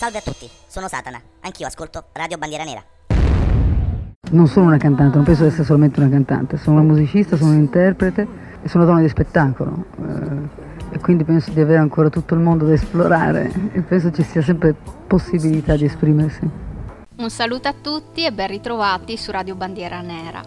Salve a tutti, sono Satana. Anch'io ascolto Radio Bandiera Nera. Non sono una cantante, non penso di essere solamente una cantante, sono una musicista, sono un interprete e sono donna di spettacolo. Eh, e quindi penso di avere ancora tutto il mondo da esplorare e penso ci sia sempre possibilità di esprimersi. Un saluto a tutti e ben ritrovati su Radio Bandiera Nera.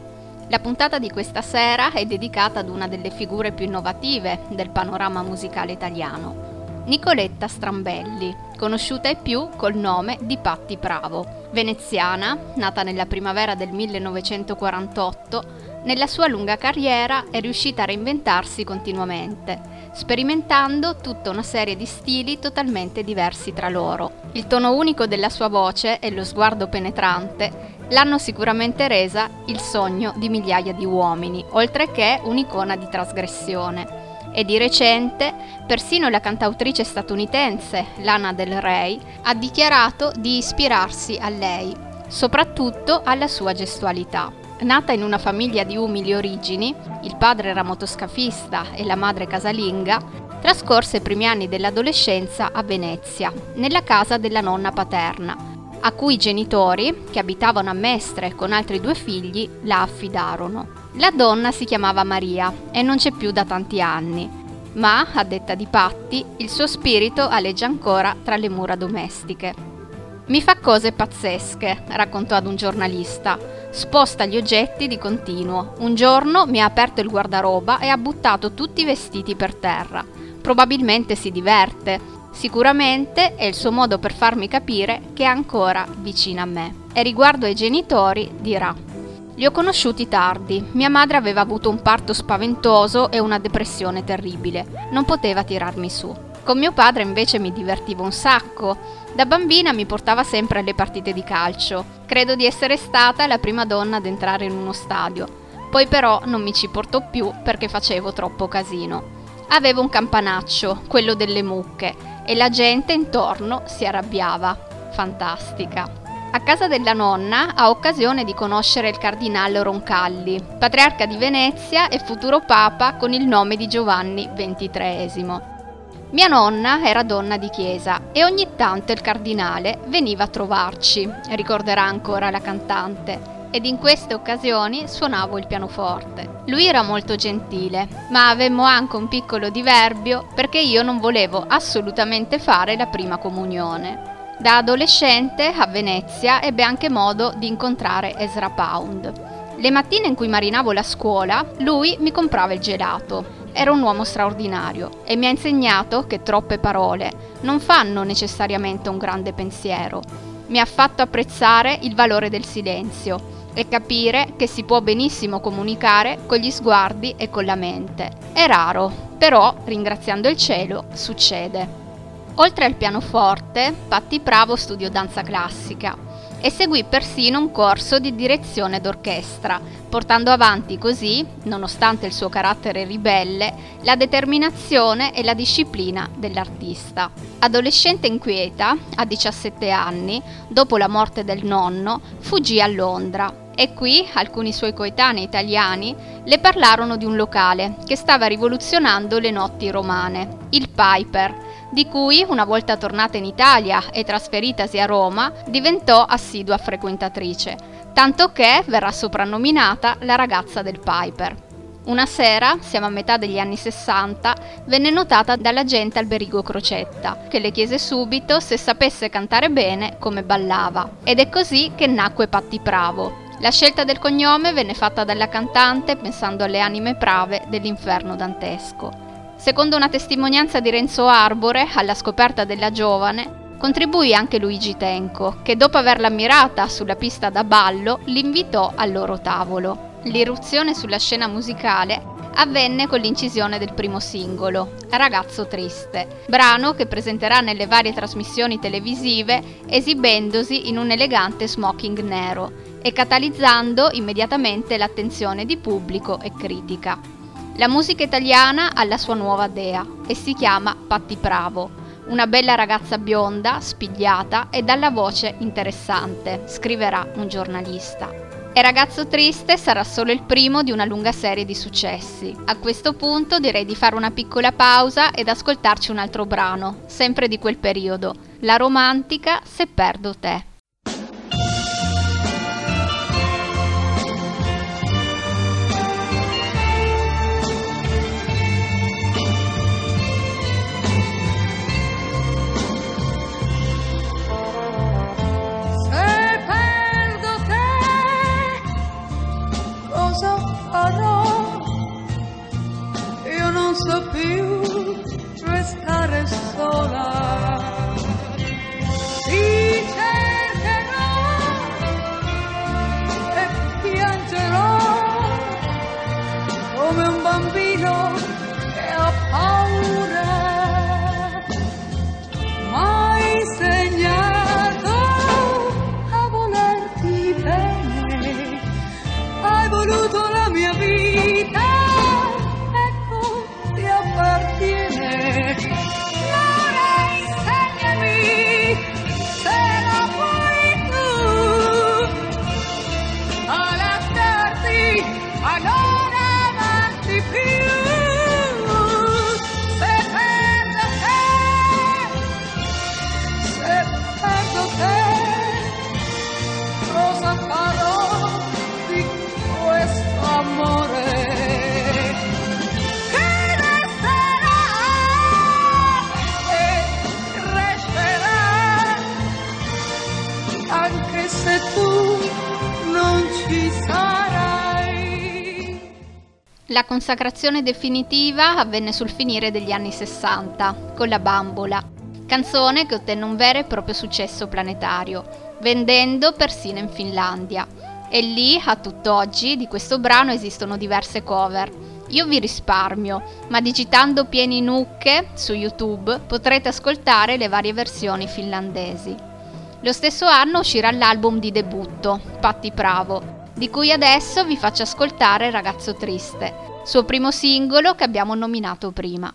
La puntata di questa sera è dedicata ad una delle figure più innovative del panorama musicale italiano, Nicoletta Strambelli, conosciuta ai più col nome di Patti Pravo. Veneziana, nata nella primavera del 1948, nella sua lunga carriera è riuscita a reinventarsi continuamente, sperimentando tutta una serie di stili totalmente diversi tra loro. Il tono unico della sua voce e lo sguardo penetrante l'hanno sicuramente resa il sogno di migliaia di uomini, oltre che un'icona di trasgressione e di recente persino la cantautrice statunitense Lana Del Rey ha dichiarato di ispirarsi a lei, soprattutto alla sua gestualità. Nata in una famiglia di umili origini, il padre era motoscafista e la madre casalinga, trascorse i primi anni dell'adolescenza a Venezia, nella casa della nonna paterna, a cui i genitori, che abitavano a Mestre con altri due figli, la affidarono. La donna si chiamava Maria e non c'è più da tanti anni, ma, a detta di Patti, il suo spirito aleggia ancora tra le mura domestiche. Mi fa cose pazzesche, raccontò ad un giornalista. Sposta gli oggetti di continuo. Un giorno mi ha aperto il guardaroba e ha buttato tutti i vestiti per terra. Probabilmente si diverte. Sicuramente è il suo modo per farmi capire che è ancora vicina a me. E riguardo ai genitori dirà li ho conosciuti tardi. Mia madre aveva avuto un parto spaventoso e una depressione terribile. Non poteva tirarmi su. Con mio padre invece mi divertivo un sacco. Da bambina mi portava sempre alle partite di calcio. Credo di essere stata la prima donna ad entrare in uno stadio. Poi però non mi ci portò più perché facevo troppo casino. Avevo un campanaccio, quello delle mucche, e la gente intorno si arrabbiava. Fantastica. A casa della nonna ha occasione di conoscere il cardinale Roncalli, patriarca di Venezia e futuro papa con il nome di Giovanni XXIII. Mia nonna era donna di chiesa e ogni tanto il cardinale veniva a trovarci, ricorderà ancora la cantante, ed in queste occasioni suonavo il pianoforte. Lui era molto gentile, ma avemmo anche un piccolo diverbio perché io non volevo assolutamente fare la prima comunione. Da adolescente a Venezia ebbe anche modo di incontrare Ezra Pound. Le mattine in cui marinavo la scuola, lui mi comprava il gelato. Era un uomo straordinario e mi ha insegnato che troppe parole non fanno necessariamente un grande pensiero. Mi ha fatto apprezzare il valore del silenzio e capire che si può benissimo comunicare con gli sguardi e con la mente. È raro, però, ringraziando il cielo, succede. Oltre al pianoforte, Patti Bravo studiò danza classica e seguì persino un corso di direzione d'orchestra, portando avanti così, nonostante il suo carattere ribelle, la determinazione e la disciplina dell'artista. Adolescente inquieta, a 17 anni, dopo la morte del nonno, fuggì a Londra e qui alcuni suoi coetanei italiani le parlarono di un locale che stava rivoluzionando le notti romane, il Piper, di cui, una volta tornata in Italia e trasferitasi a Roma, diventò assidua frequentatrice, tanto che verrà soprannominata la ragazza del Piper. Una sera, siamo a metà degli anni 60, venne notata dall'agente Alberigo Crocetta, che le chiese subito se sapesse cantare bene come ballava. Ed è così che nacque Patti Pravo. La scelta del cognome venne fatta dalla cantante pensando alle anime prave dell'inferno dantesco. Secondo una testimonianza di Renzo Arbore, alla scoperta della giovane, contribuì anche Luigi Tenco, che dopo averla ammirata sulla pista da ballo, l'invitò al loro tavolo. L'irruzione sulla scena musicale avvenne con l'incisione del primo singolo, Ragazzo Triste, brano che presenterà nelle varie trasmissioni televisive esibendosi in un elegante smoking nero e catalizzando immediatamente l'attenzione di pubblico e critica. La musica italiana ha la sua nuova dea e si chiama Patti Pravo, una bella ragazza bionda, spigliata e dalla voce interessante, scriverà un giornalista. E Ragazzo Triste sarà solo il primo di una lunga serie di successi. A questo punto direi di fare una piccola pausa ed ascoltarci un altro brano, sempre di quel periodo, La romantica Se perdo te. La consacrazione definitiva avvenne sul finire degli anni 60, con la Bambola, canzone che ottenne un vero e proprio successo planetario, vendendo persino in Finlandia. E lì, a tutt'oggi, di questo brano esistono diverse cover. Io vi risparmio, ma digitando pieni nucche su YouTube potrete ascoltare le varie versioni finlandesi. Lo stesso anno uscirà l'album di debutto, Patti Pravo, di cui adesso vi faccio ascoltare Ragazzo Triste, suo primo singolo che abbiamo nominato prima.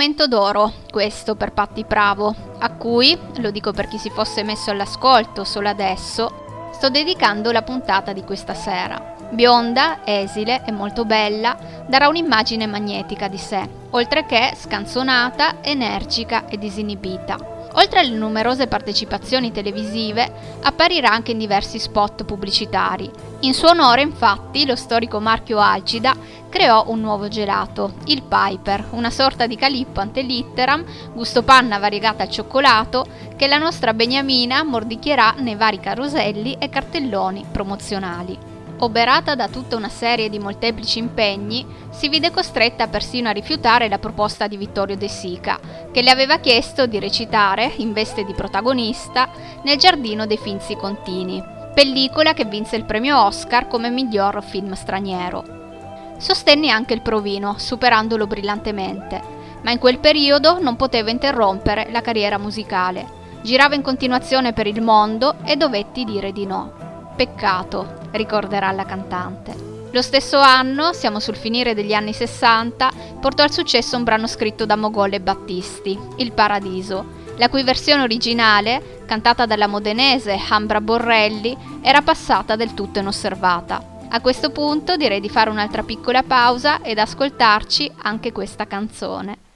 Momento d'oro questo per Patti Bravo, a cui, lo dico per chi si fosse messo all'ascolto solo adesso, sto dedicando la puntata di questa sera. Bionda, esile e molto bella, darà un'immagine magnetica di sé, oltre che scanzonata, energica e disinibita. Oltre alle numerose partecipazioni televisive, apparirà anche in diversi spot pubblicitari. In suo onore, infatti, lo storico marchio Alcida creò un nuovo gelato, il Piper, una sorta di calippo ante litteram, gusto panna variegata al cioccolato, che la nostra Beniamina mordicchierà nei vari caroselli e cartelloni promozionali. Oberata da tutta una serie di molteplici impegni, si vide costretta persino a rifiutare la proposta di Vittorio De Sica, che le aveva chiesto di recitare, in veste di protagonista, nel Giardino dei Finzi Contini, pellicola che vinse il premio Oscar come miglior film straniero. Sostenne anche il provino, superandolo brillantemente, ma in quel periodo non poteva interrompere la carriera musicale. Girava in continuazione per il mondo e dovetti dire di no. Peccato, ricorderà la cantante. Lo stesso anno, siamo sul finire degli anni 60, portò al successo un brano scritto da Mogol e Battisti, Il Paradiso, la cui versione originale, cantata dalla modenese Ambra Borrelli, era passata del tutto inosservata. A questo punto direi di fare un'altra piccola pausa ed ascoltarci anche questa canzone.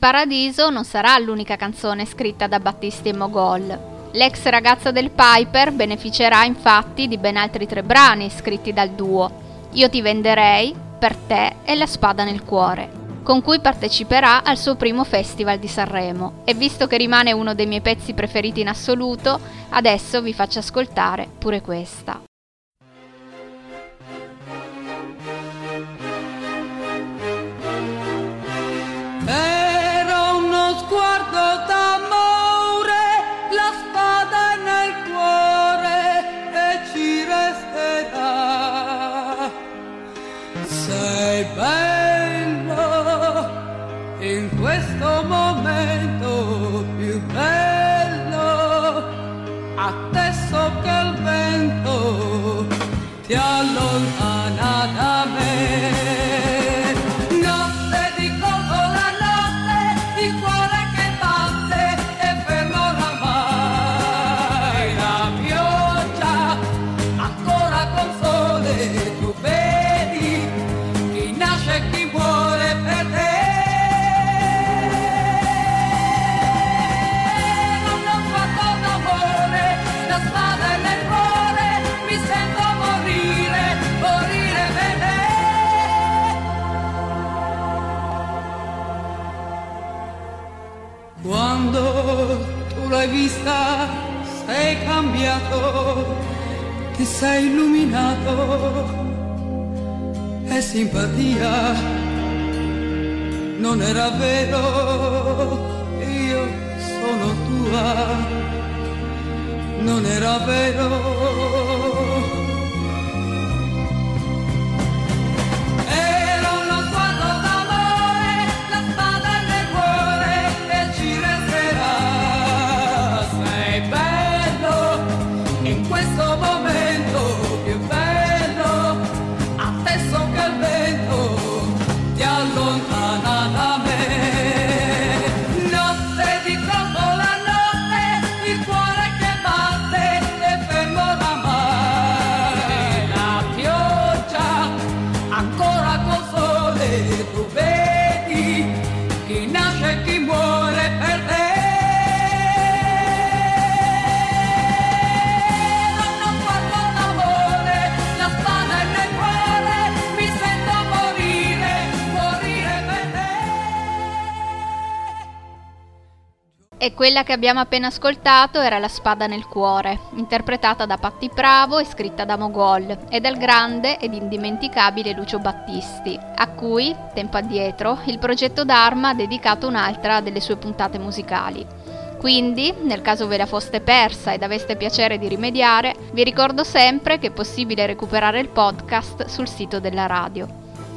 Paradiso non sarà l'unica canzone scritta da Battisti e Mogol. L'ex ragazza del Piper beneficerà infatti di ben altri tre brani scritti dal duo, Io ti venderei, Per te e La spada nel cuore, con cui parteciperà al suo primo festival di Sanremo. E visto che rimane uno dei miei pezzi preferiti in assoluto, adesso vi faccio ascoltare pure questa. Yeah. Vista sei cambiato, ti sei illuminato e simpatia non era vero, io sono tua, non era vero. E quella che abbiamo appena ascoltato era La spada nel cuore, interpretata da Patti Bravo e scritta da Mogol e dal grande ed indimenticabile Lucio Battisti, a cui, tempo addietro, il progetto Dharma ha dedicato un'altra delle sue puntate musicali. Quindi, nel caso ve la foste persa ed aveste piacere di rimediare, vi ricordo sempre che è possibile recuperare il podcast sul sito della radio.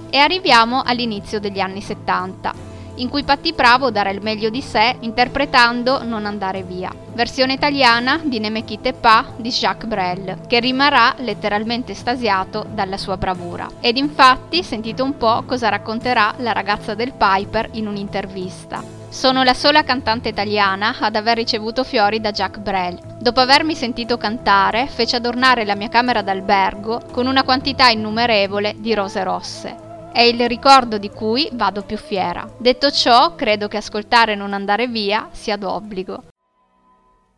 E arriviamo all'inizio degli anni 70 in cui Patti Bravo darà il meglio di sé interpretando Non andare via, versione italiana di Nemechite Pa di Jacques Brel, che rimarrà letteralmente estasiato dalla sua bravura. Ed infatti sentite un po' cosa racconterà la ragazza del Piper in un'intervista. Sono la sola cantante italiana ad aver ricevuto fiori da Jacques Brel. Dopo avermi sentito cantare, fece adornare la mia camera d'albergo con una quantità innumerevole di rose rosse è il ricordo di cui vado più fiera. Detto ciò, credo che ascoltare Non andare via sia d'obbligo.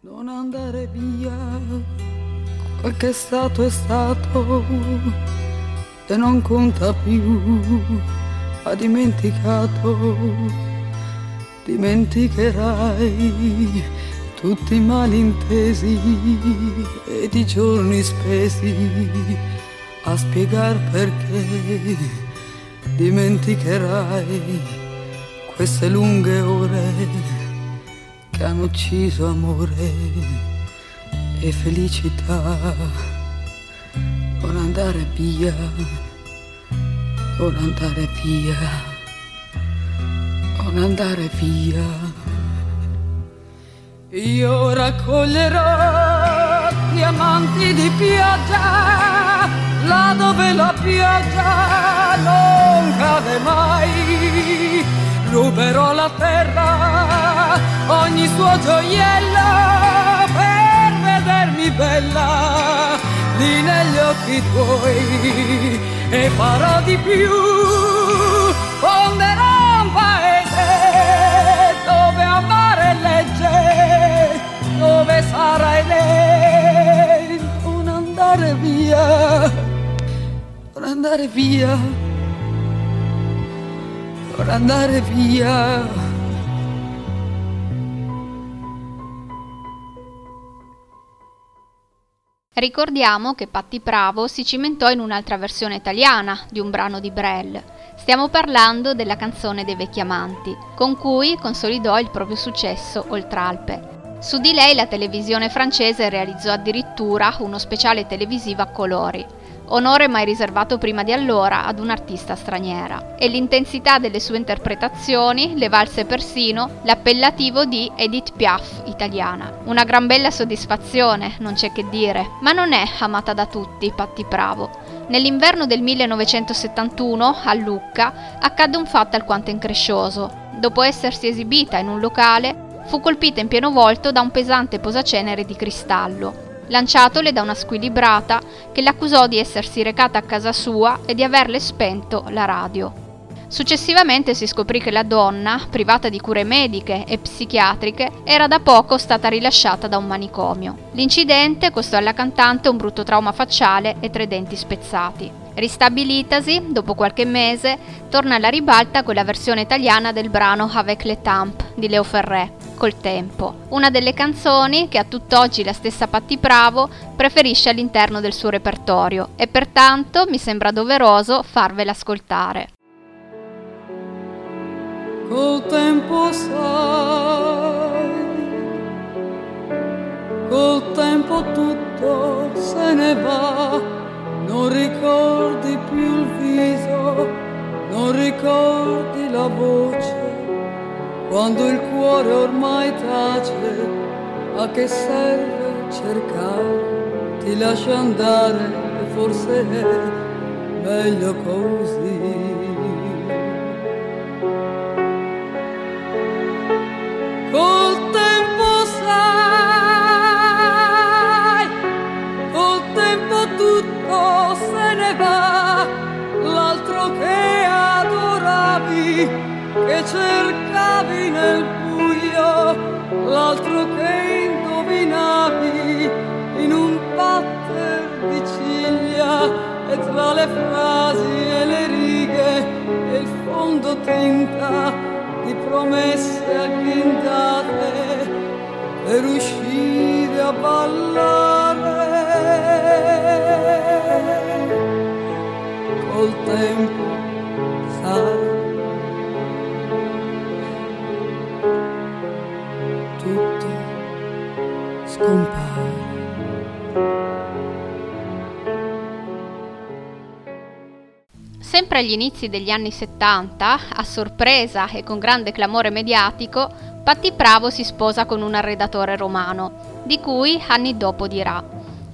Non andare via, quel che è stato è stato e non conta più, ha dimenticato, dimenticherai tutti i malintesi ed i giorni spesi a spiegar perché dimenticherai queste lunghe ore che hanno ucciso amore e felicità. Non andare via, non andare via, non andare via. Io raccoglierò diamanti di pioggia là dove la pioggia non cade mai. Ruberò la terra, ogni suo gioiello per vedermi bella lì negli occhi tuoi e farò di più. Fonderò un paese dove amare legge, dove sarai lei, non andare via andare via, per andare via. Ricordiamo che Patti Pravo si cimentò in un'altra versione italiana di un brano di Brel. Stiamo parlando della canzone dei vecchi amanti, con cui consolidò il proprio successo Oltralpe. Su di lei la televisione francese realizzò addirittura uno speciale televisivo a colori, onore mai riservato prima di allora ad un'artista straniera. E l'intensità delle sue interpretazioni le valse persino l'appellativo di Edith Piaf italiana. Una gran bella soddisfazione, non c'è che dire, ma non è amata da tutti Patti Bravo. Nell'inverno del 1971, a Lucca, accadde un fatto alquanto increscioso. Dopo essersi esibita in un locale, fu colpita in pieno volto da un pesante posacenere di cristallo lanciatole da una squilibrata che l'accusò di essersi recata a casa sua e di averle spento la radio. Successivamente si scoprì che la donna, privata di cure mediche e psichiatriche, era da poco stata rilasciata da un manicomio. L'incidente costò alla cantante un brutto trauma facciale e tre denti spezzati. Ristabilitasi, dopo qualche mese, torna alla ribalta con la versione italiana del brano Avec le Tamp di Leo Ferré, col tempo, una delle canzoni che a tutt'oggi la stessa Patti Bravo preferisce all'interno del suo repertorio e pertanto mi sembra doveroso farvela ascoltare. Col tempo sai, col tempo tutto se ne va, non ricordi più il viso, non ricordi la voce quando il cuore ormai tace, a che serve cercare? Ti lascia andare forse è meglio così. Nel buio, l'altro che indovinavi in un patter di ciglia e tra le frasi e le righe e il fondo tinta di promesse agghindate per uscire a ballare. Col tempo sai Sempre agli inizi degli anni 70, a sorpresa e con grande clamore mediatico, Patti Pravo si sposa con un arredatore romano, di cui anni dopo dirà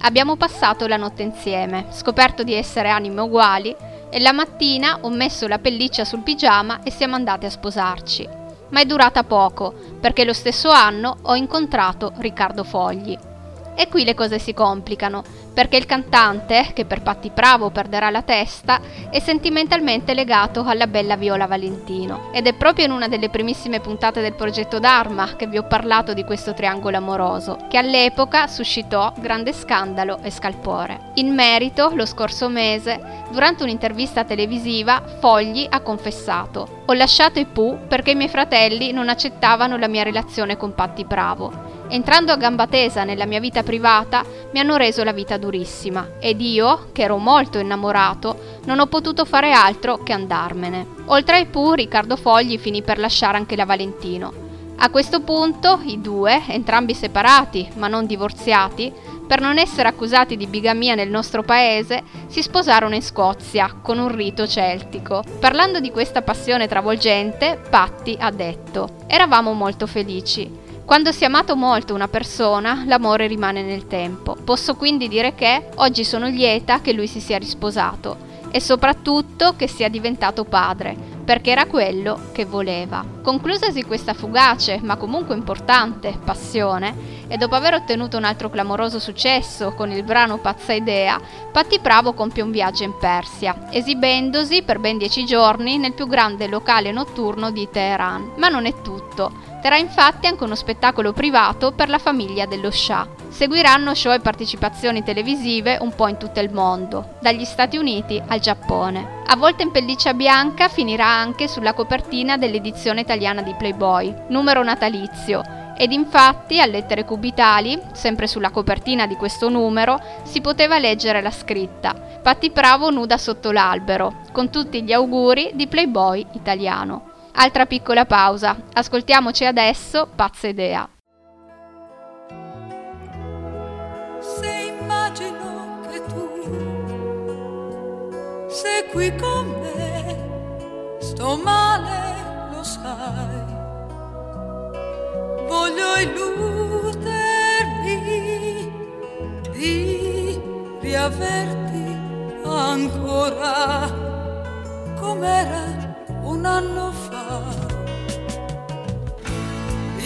Abbiamo passato la notte insieme, scoperto di essere anime uguali, e la mattina ho messo la pelliccia sul pigiama e siamo andati a sposarci. Ma è durata poco, perché lo stesso anno ho incontrato Riccardo Fogli. E qui le cose si complicano, perché il cantante, che per Patti Bravo perderà la testa, è sentimentalmente legato alla bella Viola Valentino. Ed è proprio in una delle primissime puntate del progetto Dharma che vi ho parlato di questo triangolo amoroso, che all'epoca suscitò grande scandalo e scalpore. In merito, lo scorso mese, durante un'intervista televisiva, Fogli ha confessato ho lasciato i Pooh perché i miei fratelli non accettavano la mia relazione con Patti Bravo Entrando a gamba tesa nella mia vita privata, mi hanno reso la vita durissima ed io, che ero molto innamorato, non ho potuto fare altro che andarmene. Oltre ai Pooh, Riccardo Fogli finì per lasciare anche la Valentino. A questo punto i due, entrambi separati ma non divorziati, per non essere accusati di bigamia nel nostro paese, si sposarono in Scozia con un rito celtico. Parlando di questa passione travolgente, Patti ha detto: Eravamo molto felici. Quando si è amato molto una persona, l'amore rimane nel tempo. Posso quindi dire che oggi sono lieta che lui si sia risposato e soprattutto che sia diventato padre, perché era quello che voleva. Conclusasi questa fugace, ma comunque importante, passione, e dopo aver ottenuto un altro clamoroso successo con il brano Pazza Idea, Patti Bravo compie un viaggio in Persia, esibendosi per ben dieci giorni nel più grande locale notturno di Teheran. Ma non è tutto. Terrà infatti anche uno spettacolo privato per la famiglia dello Shah. Seguiranno show e partecipazioni televisive un po' in tutto il mondo, dagli Stati Uniti al Giappone. A volte in pelliccia bianca finirà anche sulla copertina dell'edizione italiana di Playboy, numero natalizio, ed infatti a lettere cubitali, sempre sulla copertina di questo numero, si poteva leggere la scritta Patti Bravo nuda sotto l'albero, con tutti gli auguri di Playboy italiano. Altra piccola pausa. Ascoltiamoci adesso Pazza Idea. Se immagino che tu sei qui con me, sto male, lo sai. Voglio illudermi di riaverti ancora com'era un anno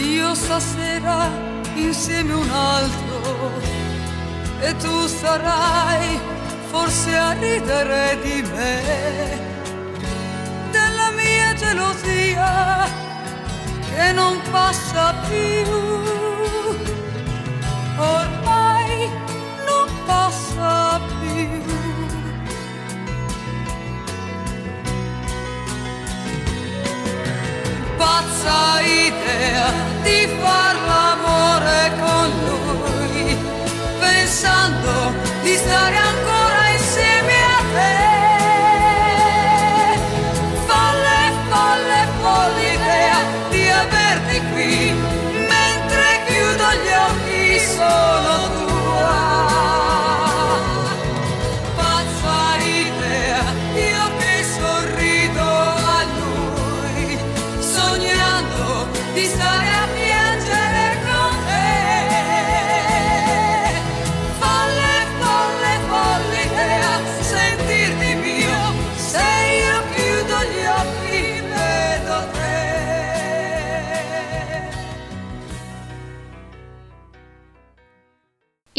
Io stasera insieme un altro e tu sarai forse a ridere di me, della mia gelosia che non passa più. Ormai non passa più. pazza idea di far l'amore con lui, pensando di stare ancora insieme a te. Folle, folle, folle idea di averti qui, mentre chiudo gli occhi sono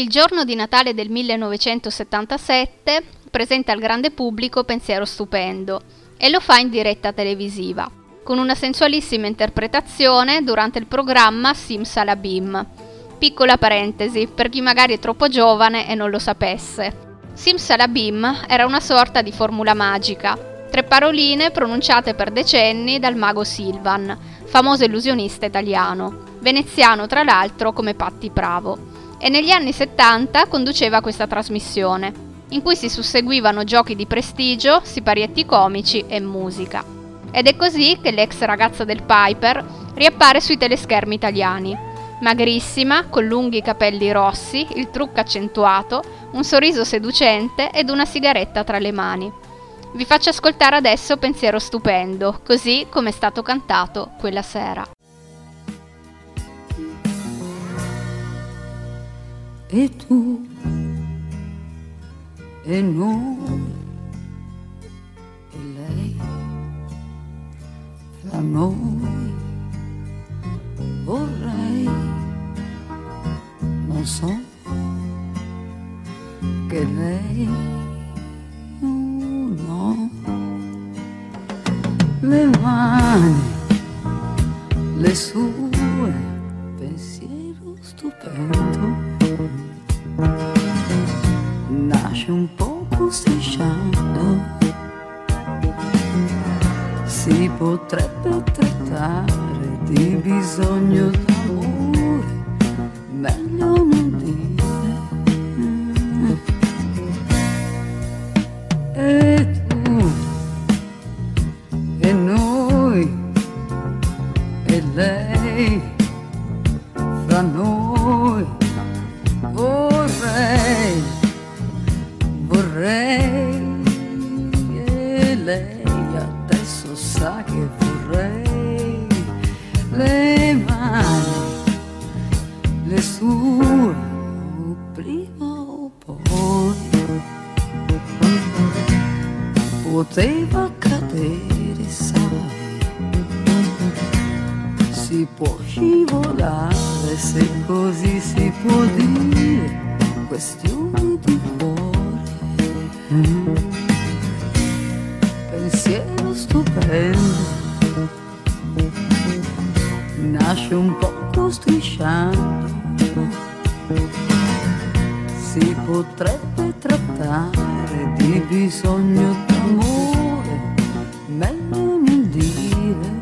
Il giorno di Natale del 1977 presenta al grande pubblico Pensiero stupendo e lo fa in diretta televisiva, con una sensualissima interpretazione durante il programma Simsalabim. Piccola parentesi, per chi magari è troppo giovane e non lo sapesse. Simsalabim era una sorta di formula magica, tre paroline pronunciate per decenni dal mago Silvan, famoso illusionista italiano, veneziano tra l'altro come Patti Bravo e negli anni 70 conduceva questa trasmissione, in cui si susseguivano giochi di prestigio, siparietti comici e musica. Ed è così che l'ex ragazza del Piper riappare sui teleschermi italiani. Magrissima, con lunghi capelli rossi, il trucco accentuato, un sorriso seducente ed una sigaretta tra le mani. Vi faccio ascoltare adesso Pensiero stupendo, così come è stato cantato quella sera. E tu e noi e lei fra noi. Vorrei non so che lei no. Le mani le sue pensiero stupendo nasce un poco strisciando si potrebbe trattare di bisogno d'amore meglio non dire poteva cadere sai. Si può scivolare se così si può dire questione di cuore. Mm. pensiero stupendo. Nasce un poco strisciando. Si potrebbe trattare di bisogno d'amore meglio non dire.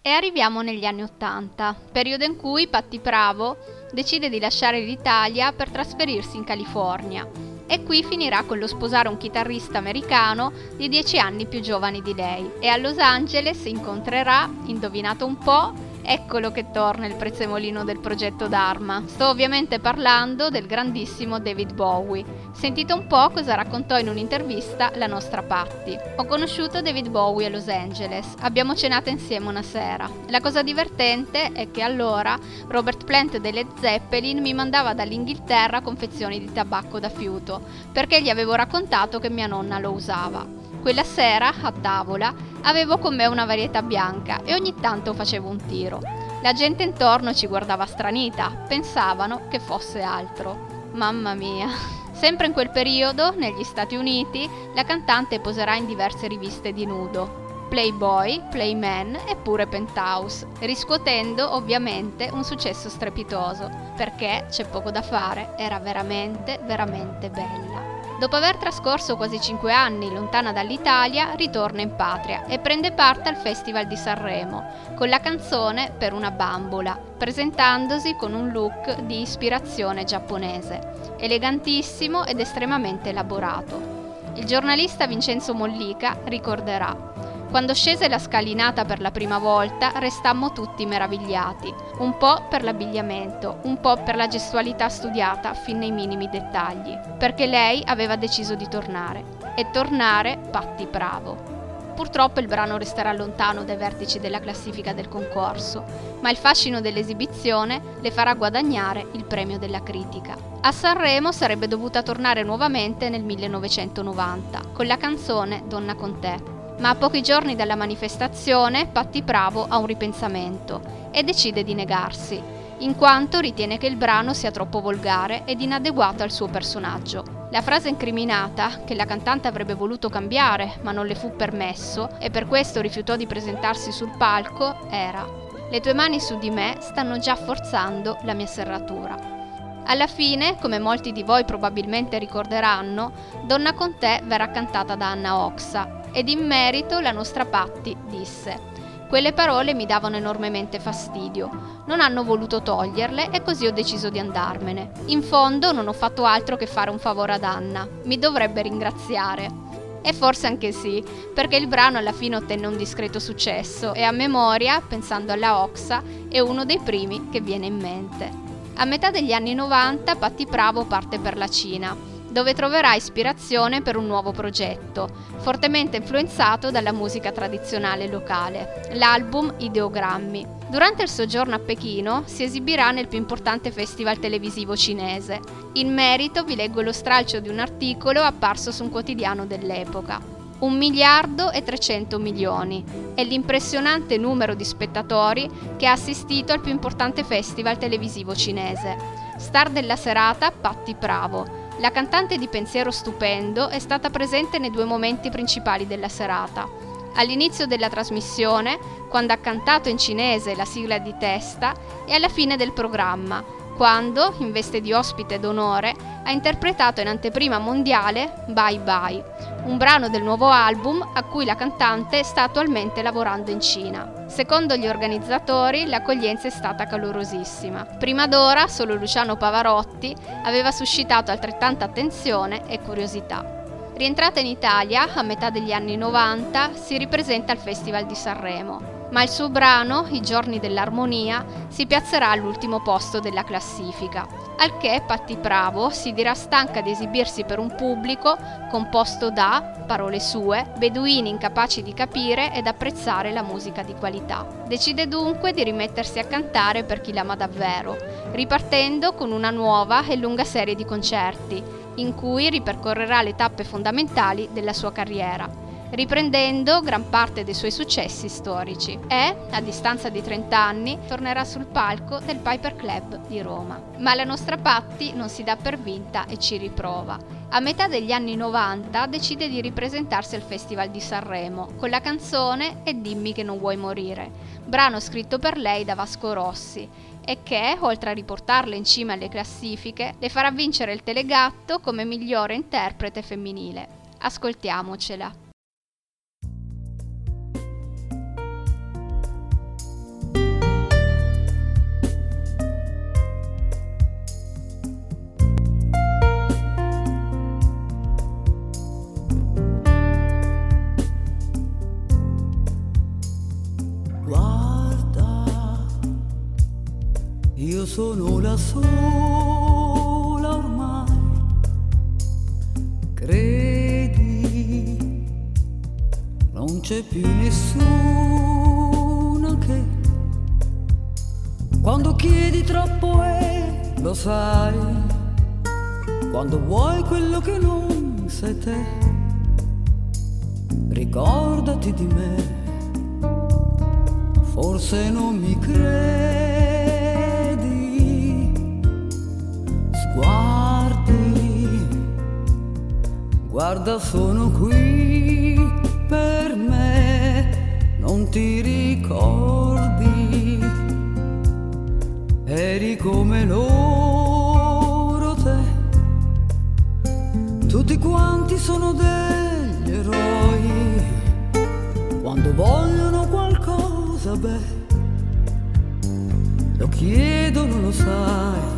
E arriviamo negli anni Ottanta, periodo in cui Patti Bravo decide di lasciare l'Italia per trasferirsi in California. E qui finirà con lo sposare un chitarrista americano di 10 anni più giovane di lei. E a Los Angeles incontrerà, indovinato un po', eccolo che torna il prezzemolino del progetto Dharma. Sto ovviamente parlando del grandissimo David Bowie. Sentite un po' cosa raccontò in un'intervista la nostra Patti. Ho conosciuto David Bowie a Los Angeles, abbiamo cenato insieme una sera. La cosa divertente è che allora Robert Plant dei Led Zeppelin mi mandava dall'Inghilterra confezioni di tabacco da fiuto, perché gli avevo raccontato che mia nonna lo usava. Quella sera, a tavola, avevo con me una varietà bianca e ogni tanto facevo un tiro. La gente intorno ci guardava stranita, pensavano che fosse altro. Mamma mia. Sempre in quel periodo, negli Stati Uniti, la cantante poserà in diverse riviste di nudo. Playboy, Playman e pure Penthouse, riscuotendo ovviamente un successo strepitoso, perché c'è poco da fare, era veramente, veramente bella. Dopo aver trascorso quasi 5 anni lontana dall'Italia, ritorna in patria e prende parte al Festival di Sanremo con la canzone Per una bambola, presentandosi con un look di ispirazione giapponese, elegantissimo ed estremamente elaborato. Il giornalista Vincenzo Mollica ricorderà quando scese la scalinata per la prima volta, restammo tutti meravigliati, un po' per l'abbigliamento, un po' per la gestualità studiata fin nei minimi dettagli, perché lei aveva deciso di tornare. E tornare Patti Bravo. Purtroppo il brano resterà lontano dai vertici della classifica del concorso, ma il fascino dell'esibizione le farà guadagnare il premio della critica. A Sanremo sarebbe dovuta tornare nuovamente nel 1990 con la canzone Donna con te, ma a pochi giorni dalla manifestazione Patti Bravo ha un ripensamento e decide di negarsi, in quanto ritiene che il brano sia troppo volgare ed inadeguato al suo personaggio. La frase incriminata, che la cantante avrebbe voluto cambiare ma non le fu permesso e per questo rifiutò di presentarsi sul palco, era Le tue mani su di me stanno già forzando la mia serratura. Alla fine, come molti di voi probabilmente ricorderanno, Donna con te verrà cantata da Anna Oxa ed in merito la nostra Patti disse quelle parole mi davano enormemente fastidio. Non hanno voluto toglierle e così ho deciso di andarmene. In fondo non ho fatto altro che fare un favore ad Anna. Mi dovrebbe ringraziare. E forse anche sì, perché il brano alla fine ottenne un discreto successo e a memoria, pensando alla Oxa, è uno dei primi che viene in mente. A metà degli anni 90 Patti Bravo parte per la Cina dove troverà ispirazione per un nuovo progetto, fortemente influenzato dalla musica tradizionale locale, l'album Ideogrammi. Durante il soggiorno a Pechino si esibirà nel più importante festival televisivo cinese. In merito vi leggo lo stralcio di un articolo apparso su un quotidiano dell'epoca. Un miliardo e 300 milioni è l'impressionante numero di spettatori che ha assistito al più importante festival televisivo cinese. Star della serata Patti Pravo, la cantante di pensiero stupendo è stata presente nei due momenti principali della serata. All'inizio della trasmissione, quando ha cantato in cinese la sigla di testa, e alla fine del programma, quando, in veste di ospite d'onore, ha interpretato in anteprima mondiale Bye Bye, un brano del nuovo album a cui la cantante sta attualmente lavorando in Cina. Secondo gli organizzatori l'accoglienza è stata calorosissima. Prima d'ora solo Luciano Pavarotti aveva suscitato altrettanta attenzione e curiosità. Rientrata in Italia a metà degli anni 90, si ripresenta al Festival di Sanremo ma il suo brano, I giorni dell'armonia, si piazzerà all'ultimo posto della classifica, al che Patti Bravo si dirà stanca di esibirsi per un pubblico composto da, parole sue, beduini incapaci di capire ed apprezzare la musica di qualità. Decide dunque di rimettersi a cantare per chi l'ama davvero, ripartendo con una nuova e lunga serie di concerti, in cui ripercorrerà le tappe fondamentali della sua carriera riprendendo gran parte dei suoi successi storici e, a distanza di 30 anni, tornerà sul palco del Piper Club di Roma. Ma la nostra Patti non si dà per vinta e ci riprova. A metà degli anni 90 decide di ripresentarsi al Festival di Sanremo con la canzone E dimmi che non vuoi morire, brano scritto per lei da Vasco Rossi e che, oltre a riportarla in cima alle classifiche, le farà vincere il Telegatto come migliore interprete femminile. Ascoltiamocela. Sono la sola ormai, credi, non c'è più nessuno che quando chiedi troppo è, lo sai, quando vuoi quello che non sei te, ricordati di me, forse non mi credi Guarda, sono qui per me, non ti ricordi, eri come loro te. Tutti quanti sono degli eroi, quando vogliono qualcosa, beh, lo chiedono, lo sai,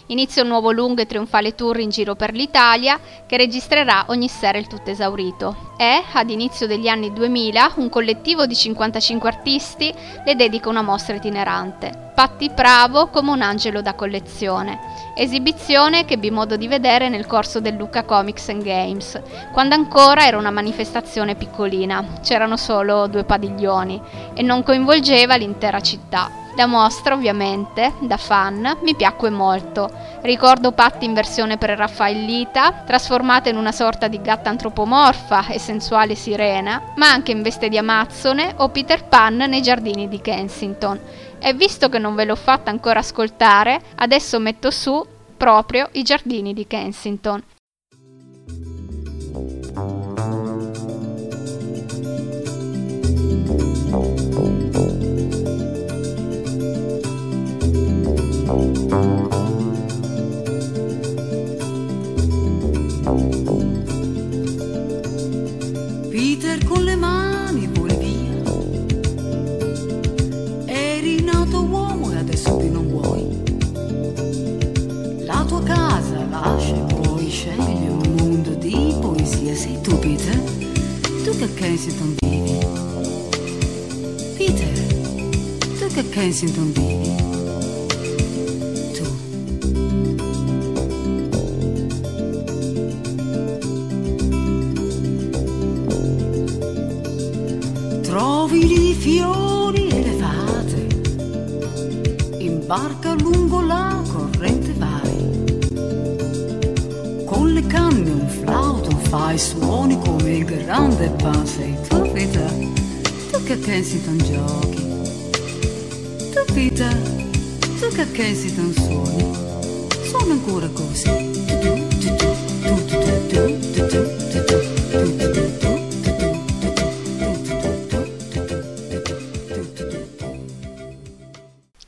Inizia un nuovo lungo e trionfale tour in giro per l'Italia che registrerà ogni sera il tutto esaurito. E, ad inizio degli anni 2000, un collettivo di 55 artisti le dedica una mostra itinerante. Patti Bravo come un angelo da collezione. Esibizione che ebbi modo di vedere nel corso del Lucca Comics and Games, quando ancora era una manifestazione piccolina, c'erano solo due padiglioni e non coinvolgeva l'intera città. La mostra, ovviamente, da fan, mi piacque molto. Ricordo Patti in versione pre-Raffaellita, trasformata in una sorta di gatta antropomorfa e sensuale sirena, ma anche in veste di Amazzone o Peter Pan nei giardini di Kensington. E visto che non ve l'ho fatta ancora ascoltare, adesso metto su proprio i giardini di Kensington. Tu, Peter? Tu che Kensington vivi? Peter, tu che Kensington vivi? Tu. Trovi i fiori e le fate, in barca lungo la fai suoni come il grande Bassey. Tu vita, tu che a Kensington giochi. Tu vita, tu che a Kensington suoni. Suona ancora così.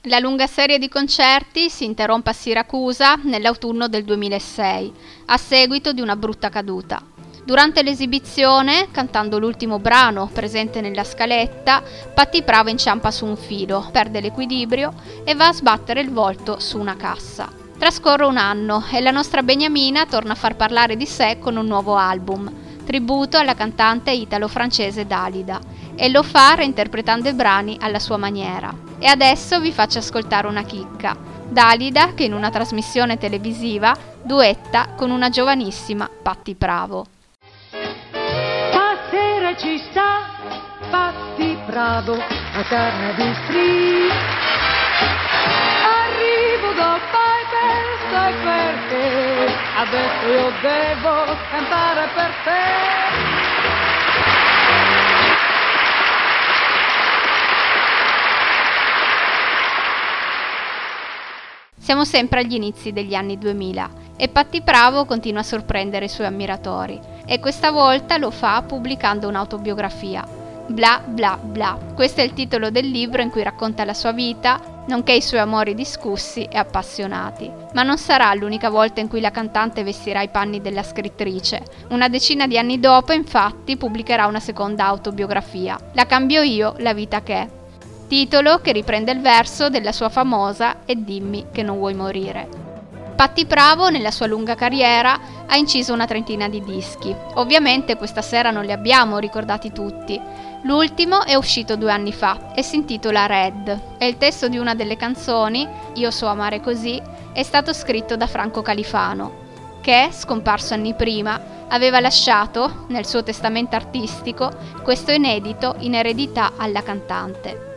La lunga serie di concerti si interrompe a Siracusa nell'autunno del 2006, a seguito di una brutta caduta. Durante l'esibizione, cantando l'ultimo brano presente nella scaletta, Patti Pravo inciampa su un filo, perde l'equilibrio e va a sbattere il volto su una cassa. Trascorre un anno e la nostra Beniamina torna a far parlare di sé con un nuovo album, tributo alla cantante italo-francese Dalida, e lo fa reinterpretando i brani alla sua maniera. E adesso vi faccio ascoltare una chicca. Dalida che in una trasmissione televisiva duetta con una giovanissima Patti Bravo. Ci sta Patti Bravo a Carnaby Street. Arrivo da Piper, sai perché? Adesso io devo cantare per te. Siamo sempre agli inizi degli anni 2000 e Patti Bravo continua a sorprendere i suoi ammiratori e questa volta lo fa pubblicando un'autobiografia. Bla bla bla. Questo è il titolo del libro in cui racconta la sua vita, nonché i suoi amori discussi e appassionati. Ma non sarà l'unica volta in cui la cantante vestirà i panni della scrittrice. Una decina di anni dopo, infatti, pubblicherà una seconda autobiografia. La cambio io, la vita che è titolo che riprende il verso della sua famosa E dimmi che non vuoi morire. Patti Bravo nella sua lunga carriera ha inciso una trentina di dischi. Ovviamente questa sera non li abbiamo ricordati tutti. L'ultimo è uscito due anni fa e si intitola Red e il testo di una delle canzoni, Io so amare così, è stato scritto da Franco Califano, che, scomparso anni prima, aveva lasciato, nel suo testamento artistico, questo inedito in eredità alla cantante.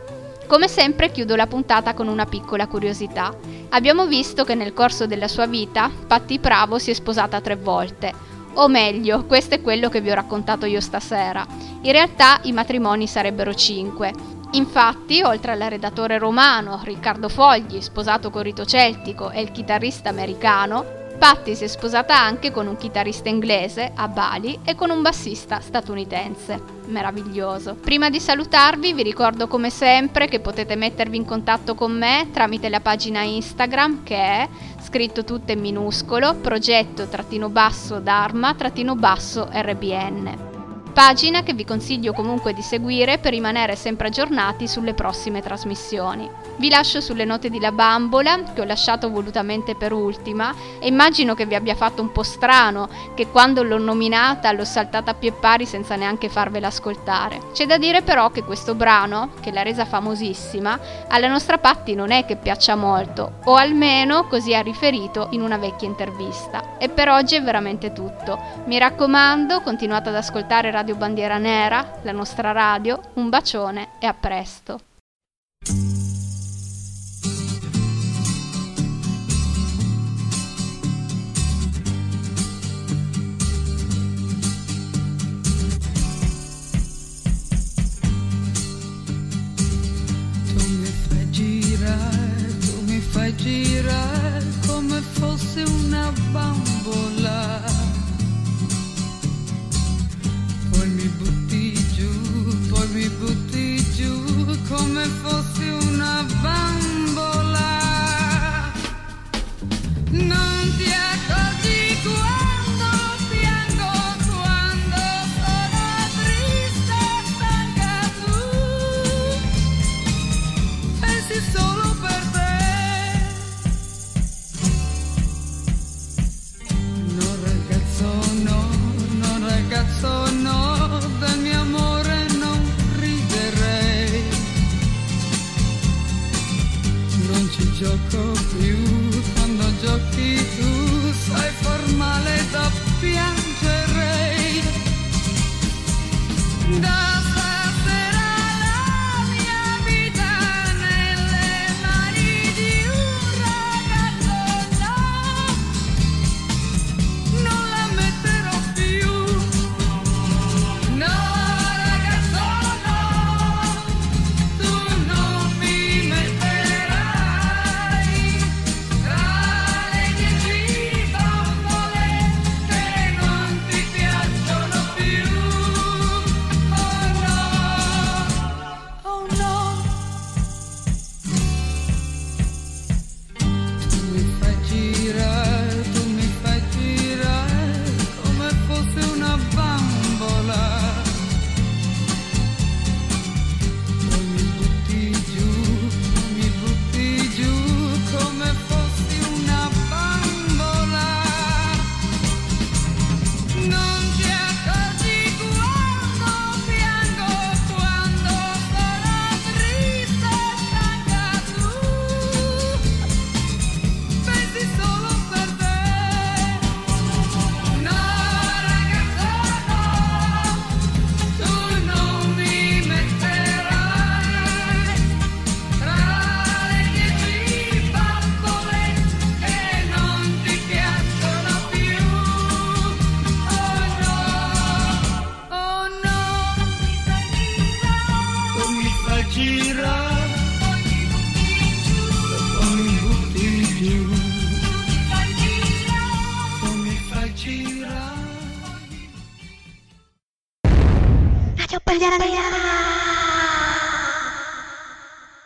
Come sempre chiudo la puntata con una piccola curiosità. Abbiamo visto che nel corso della sua vita Patti Bravo si è sposata tre volte. O meglio, questo è quello che vi ho raccontato io stasera. In realtà i matrimoni sarebbero cinque. Infatti, oltre al redattore romano Riccardo Fogli, sposato con rito celtico, e il chitarrista americano, Patti si è sposata anche con un chitarrista inglese a Bali e con un bassista statunitense. Meraviglioso. Prima di salutarvi vi ricordo come sempre che potete mettervi in contatto con me tramite la pagina Instagram che è scritto tutto in minuscolo progetto-basso-dharma-basso-rbn pagina che vi consiglio comunque di seguire per rimanere sempre aggiornati sulle prossime trasmissioni. Vi lascio sulle note di La Bambola, che ho lasciato volutamente per ultima, e immagino che vi abbia fatto un po' strano che quando l'ho nominata l'ho saltata a pie pari senza neanche farvela ascoltare. C'è da dire però che questo brano, che l'ha resa famosissima, alla nostra Patti non è che piaccia molto, o almeno così ha riferito in una vecchia intervista. E per oggi è veramente tutto. Mi raccomando, continuate ad ascoltare Radio Bandiera Nera, la nostra radio, un bacione e a presto. Girare come fosse una bambola.